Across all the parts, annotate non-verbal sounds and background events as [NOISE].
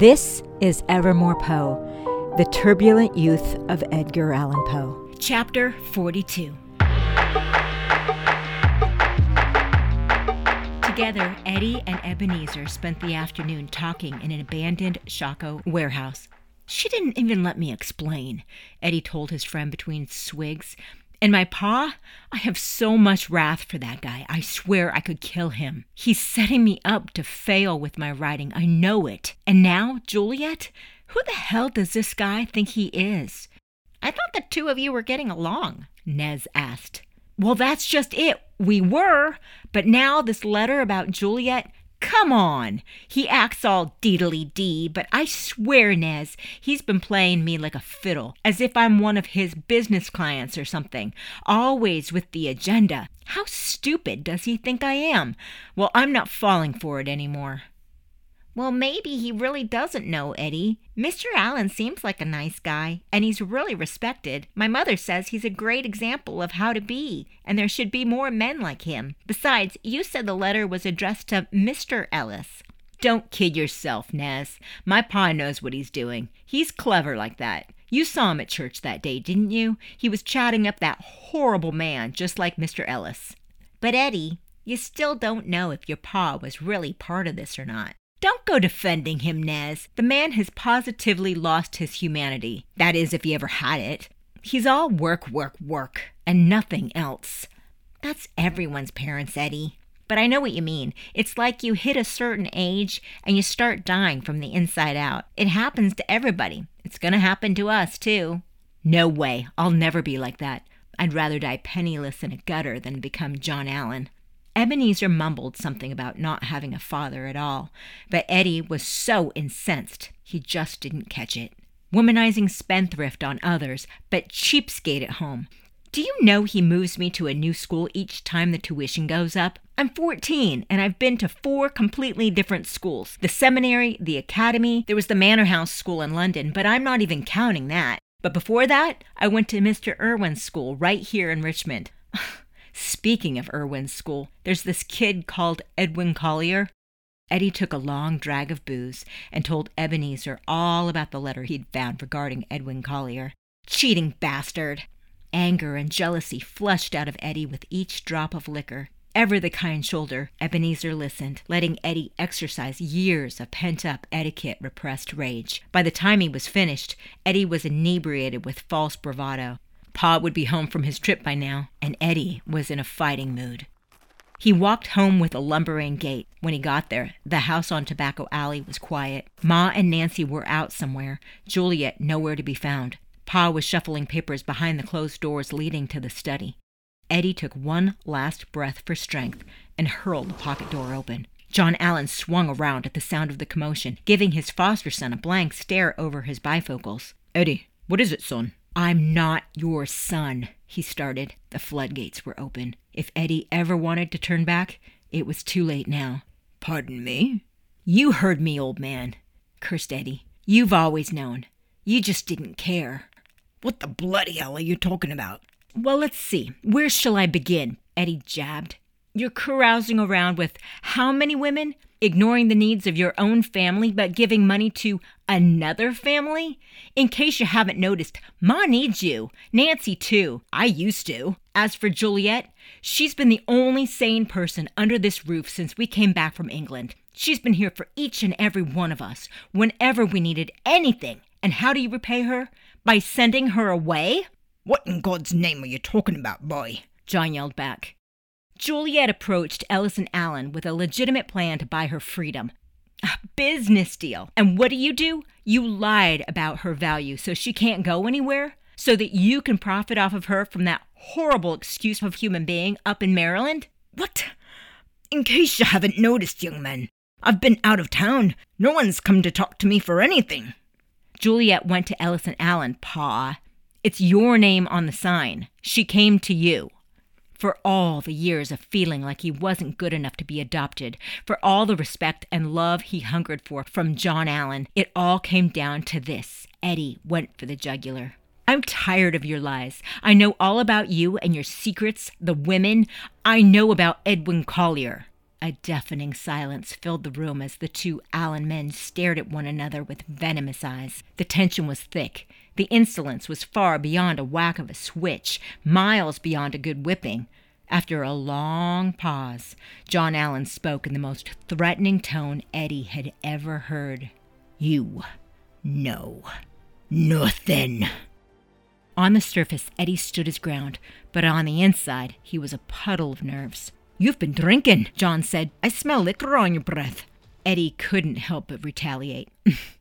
This is Evermore Poe, the turbulent youth of Edgar Allan Poe. Chapter 42. Together, Eddie and Ebenezer spent the afternoon talking in an abandoned Shockoe warehouse. She didn't even let me explain, Eddie told his friend between swigs. And my pa, I have so much wrath for that guy. I swear I could kill him. He's setting me up to fail with my writing. I know it. And now, Juliet, who the hell does this guy think he is? I thought the two of you were getting along, Nez asked. Well, that's just it. We were. But now this letter about Juliet, Come on! He acts all deedly dee, but I swear, Nez, he's been playing me like a fiddle, as if I'm one of his business clients or something, always with the agenda. How stupid does he think I am? Well, I'm not falling for it anymore. Well, maybe he really doesn't know, Eddie. Mr. Allan seems like a nice guy, and he's really respected. My mother says he's a great example of how to be, and there should be more men like him. Besides, you said the letter was addressed to Mr. Ellis. Don't kid yourself, Nez. My pa knows what he's doing. He's clever like that. You saw him at church that day, didn't you? He was chatting up that horrible man, just like Mr. Ellis. But, Eddie, you still don't know if your pa was really part of this or not. Don't go defending him, Nez. The man has positively lost his humanity. That is, if he ever had it. He's all work, work, work, and nothing else. That's everyone's parents, Eddie. But I know what you mean. It's like you hit a certain age and you start dying from the inside out. It happens to everybody. It's going to happen to us, too. No way. I'll never be like that. I'd rather die penniless in a gutter than become John Allan. Ebenezer mumbled something about not having a father at all, but Eddie was so incensed he just didn't catch it. Womanizing spendthrift on others, but cheapskate at home. Do you know he moves me to a new school each time the tuition goes up? I'm 14 and I've been to four completely different schools the seminary, the academy, there was the Manor House School in London, but I'm not even counting that. But before that, I went to Mr. Irwin's school right here in Richmond. [LAUGHS] Speaking of Irwin's school, there's this kid called Edwin Collier. Eddie took a long drag of booze and told Ebenezer all about the letter he'd found regarding Edwin Collier. Cheating bastard! Anger and jealousy flushed out of Eddie with each drop of liquor. Ever the kind shoulder, Ebenezer listened, letting Eddie exercise years of pent up etiquette repressed rage. By the time he was finished, Eddie was inebriated with false bravado. Pa would be home from his trip by now, and Eddie was in a fighting mood. He walked home with a lumbering gait. When he got there, the house on Tobacco Alley was quiet. Ma and Nancy were out somewhere, Juliet nowhere to be found. Pa was shuffling papers behind the closed doors leading to the study. Eddie took one last breath for strength and hurled the pocket door open. John Allan swung around at the sound of the commotion, giving his foster son a blank stare over his bifocals. Eddie, what is it, son? I'm not your son, he started. The floodgates were open. If Eddie ever wanted to turn back, it was too late now. Pardon me? You heard me, old man, cursed Eddie. You've always known. You just didn't care. What the bloody hell are you talking about? Well, let's see. Where shall I begin? Eddie jabbed. You're carousing around with how many women? Ignoring the needs of your own family but giving money to another family? In case you haven't noticed, Ma needs you. Nancy, too. I used to. As for Juliet, she's been the only sane person under this roof since we came back from England. She's been here for each and every one of us whenever we needed anything. And how do you repay her? By sending her away? What in God's name are you talking about, boy? John yelled back. Juliet approached Ellis and Allan with a legitimate plan to buy her freedom. A business deal. And what do you do? You lied about her value so she can't go anywhere? So that you can profit off of her from that horrible excuse of a human being up in Maryland? What? In case you haven't noticed, young man, I've been out of town. No one's come to talk to me for anything. Juliet went to Ellis and Allan, Pa. It's your name on the sign. She came to you for all the years of feeling like he wasn't good enough to be adopted, for all the respect and love he hungered for from John Allan, it all came down to this Eddie went for the jugular. I'm tired of your lies. I know all about you and your secrets, the women. I know about Edwin Collier. A deafening silence filled the room as the two Allan men stared at one another with venomous eyes. The tension was thick. The insolence was far beyond a whack of a switch, miles beyond a good whipping. After a long pause, John Allan spoke in the most threatening tone Eddie had ever heard. You know nothing. On the surface, Eddie stood his ground, but on the inside, he was a puddle of nerves. You've been drinking, John said. I smell liquor on your breath. Eddie couldn't help but retaliate. [LAUGHS]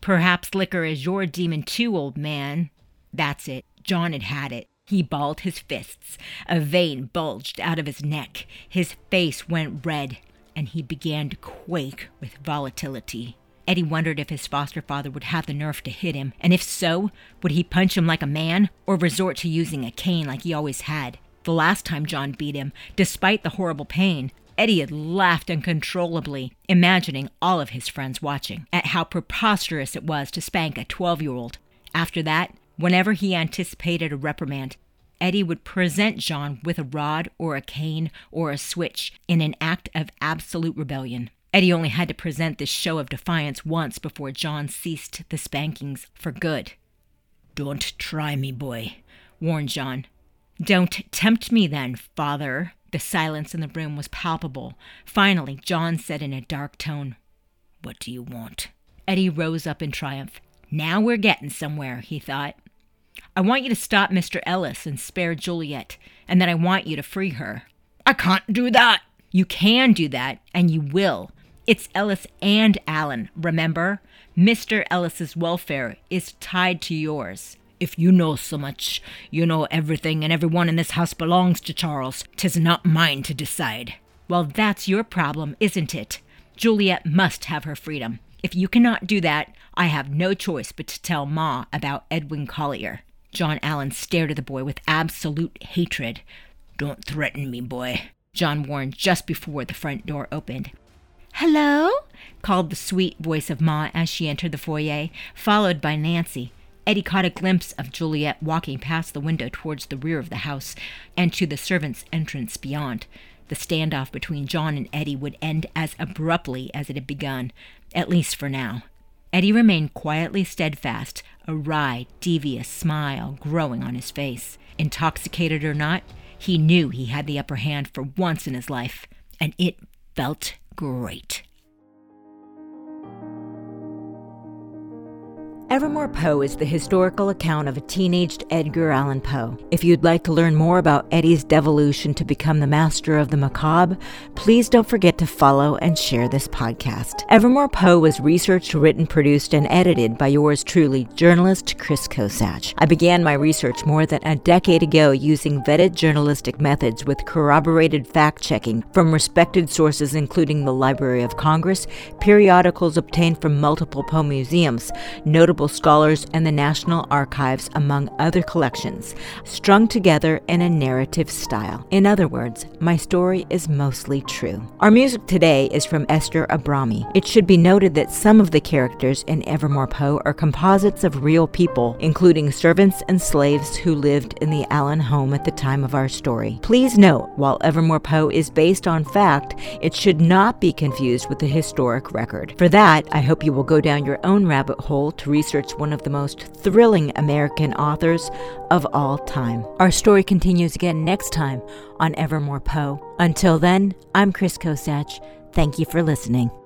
Perhaps liquor is your demon too, old man. That's it. John had had it. He balled his fists. A vein bulged out of his neck. His face went red, and he began to quake with volatility. Eddie wondered if his foster father would have the nerve to hit him, and if so, would he punch him like a man or resort to using a cane like he always had? The last time John beat him, despite the horrible pain, Eddie had laughed uncontrollably, imagining all of his friends watching, at how preposterous it was to spank a 12 year old. After that, whenever he anticipated a reprimand, Eddie would present John with a rod or a cane or a switch in an act of absolute rebellion. Eddie only had to present this show of defiance once before John ceased the spankings for good. Don't try me, boy, warned John. Don't tempt me then, father. The silence in the room was palpable. Finally, John said in a dark tone, What do you want? Eddie rose up in triumph. Now we're getting somewhere, he thought. I want you to stop Mr. Ellis and spare Juliet, and then I want you to free her. I can't do that. You can do that, and you will. It's Ellis and Allan, remember? Mr. Ellis's welfare is tied to yours. If you know so much, you know everything, and everyone in this house belongs to Charles. Tis not mine to decide. Well, that's your problem, isn't it? Juliet must have her freedom. If you cannot do that, I have no choice but to tell Ma about Edwin Collier. John Allan stared at the boy with absolute hatred. Don't threaten me, boy, John warned just before the front door opened. Hello? called the sweet voice of Ma as she entered the foyer, followed by Nancy. Eddie caught a glimpse of Juliet walking past the window towards the rear of the house and to the servants' entrance beyond. The standoff between John and Eddie would end as abruptly as it had begun, at least for now. Eddie remained quietly steadfast, a wry, devious smile growing on his face. Intoxicated or not, he knew he had the upper hand for once in his life, and it felt great. Evermore Poe is the historical account of a teenaged Edgar Allan Poe. If you'd like to learn more about Eddie's devolution to become the master of the macabre, please don't forget to follow and share this podcast. Evermore Poe was researched, written, produced, and edited by yours truly, journalist Chris Kosach. I began my research more than a decade ago using vetted journalistic methods with corroborated fact checking from respected sources, including the Library of Congress, periodicals obtained from multiple Poe museums, scholars, and the National Archives, among other collections, strung together in a narrative style. In other words, my story is mostly true. Our music today is from Esther Abrami. It should be noted that some of the characters in Evermore Poe are composites of real people, including servants and slaves who lived in the Allan home at the time of our story. Please note, while Evermore Poe is based on fact, it should not be confused with the historic record. For that, I hope you will go down your own rabbit hole to research research one of the most thrilling American authors of all time. Our story continues again next time on Evermore Poe. Until then, I'm Chris Kosach. Thank you for listening.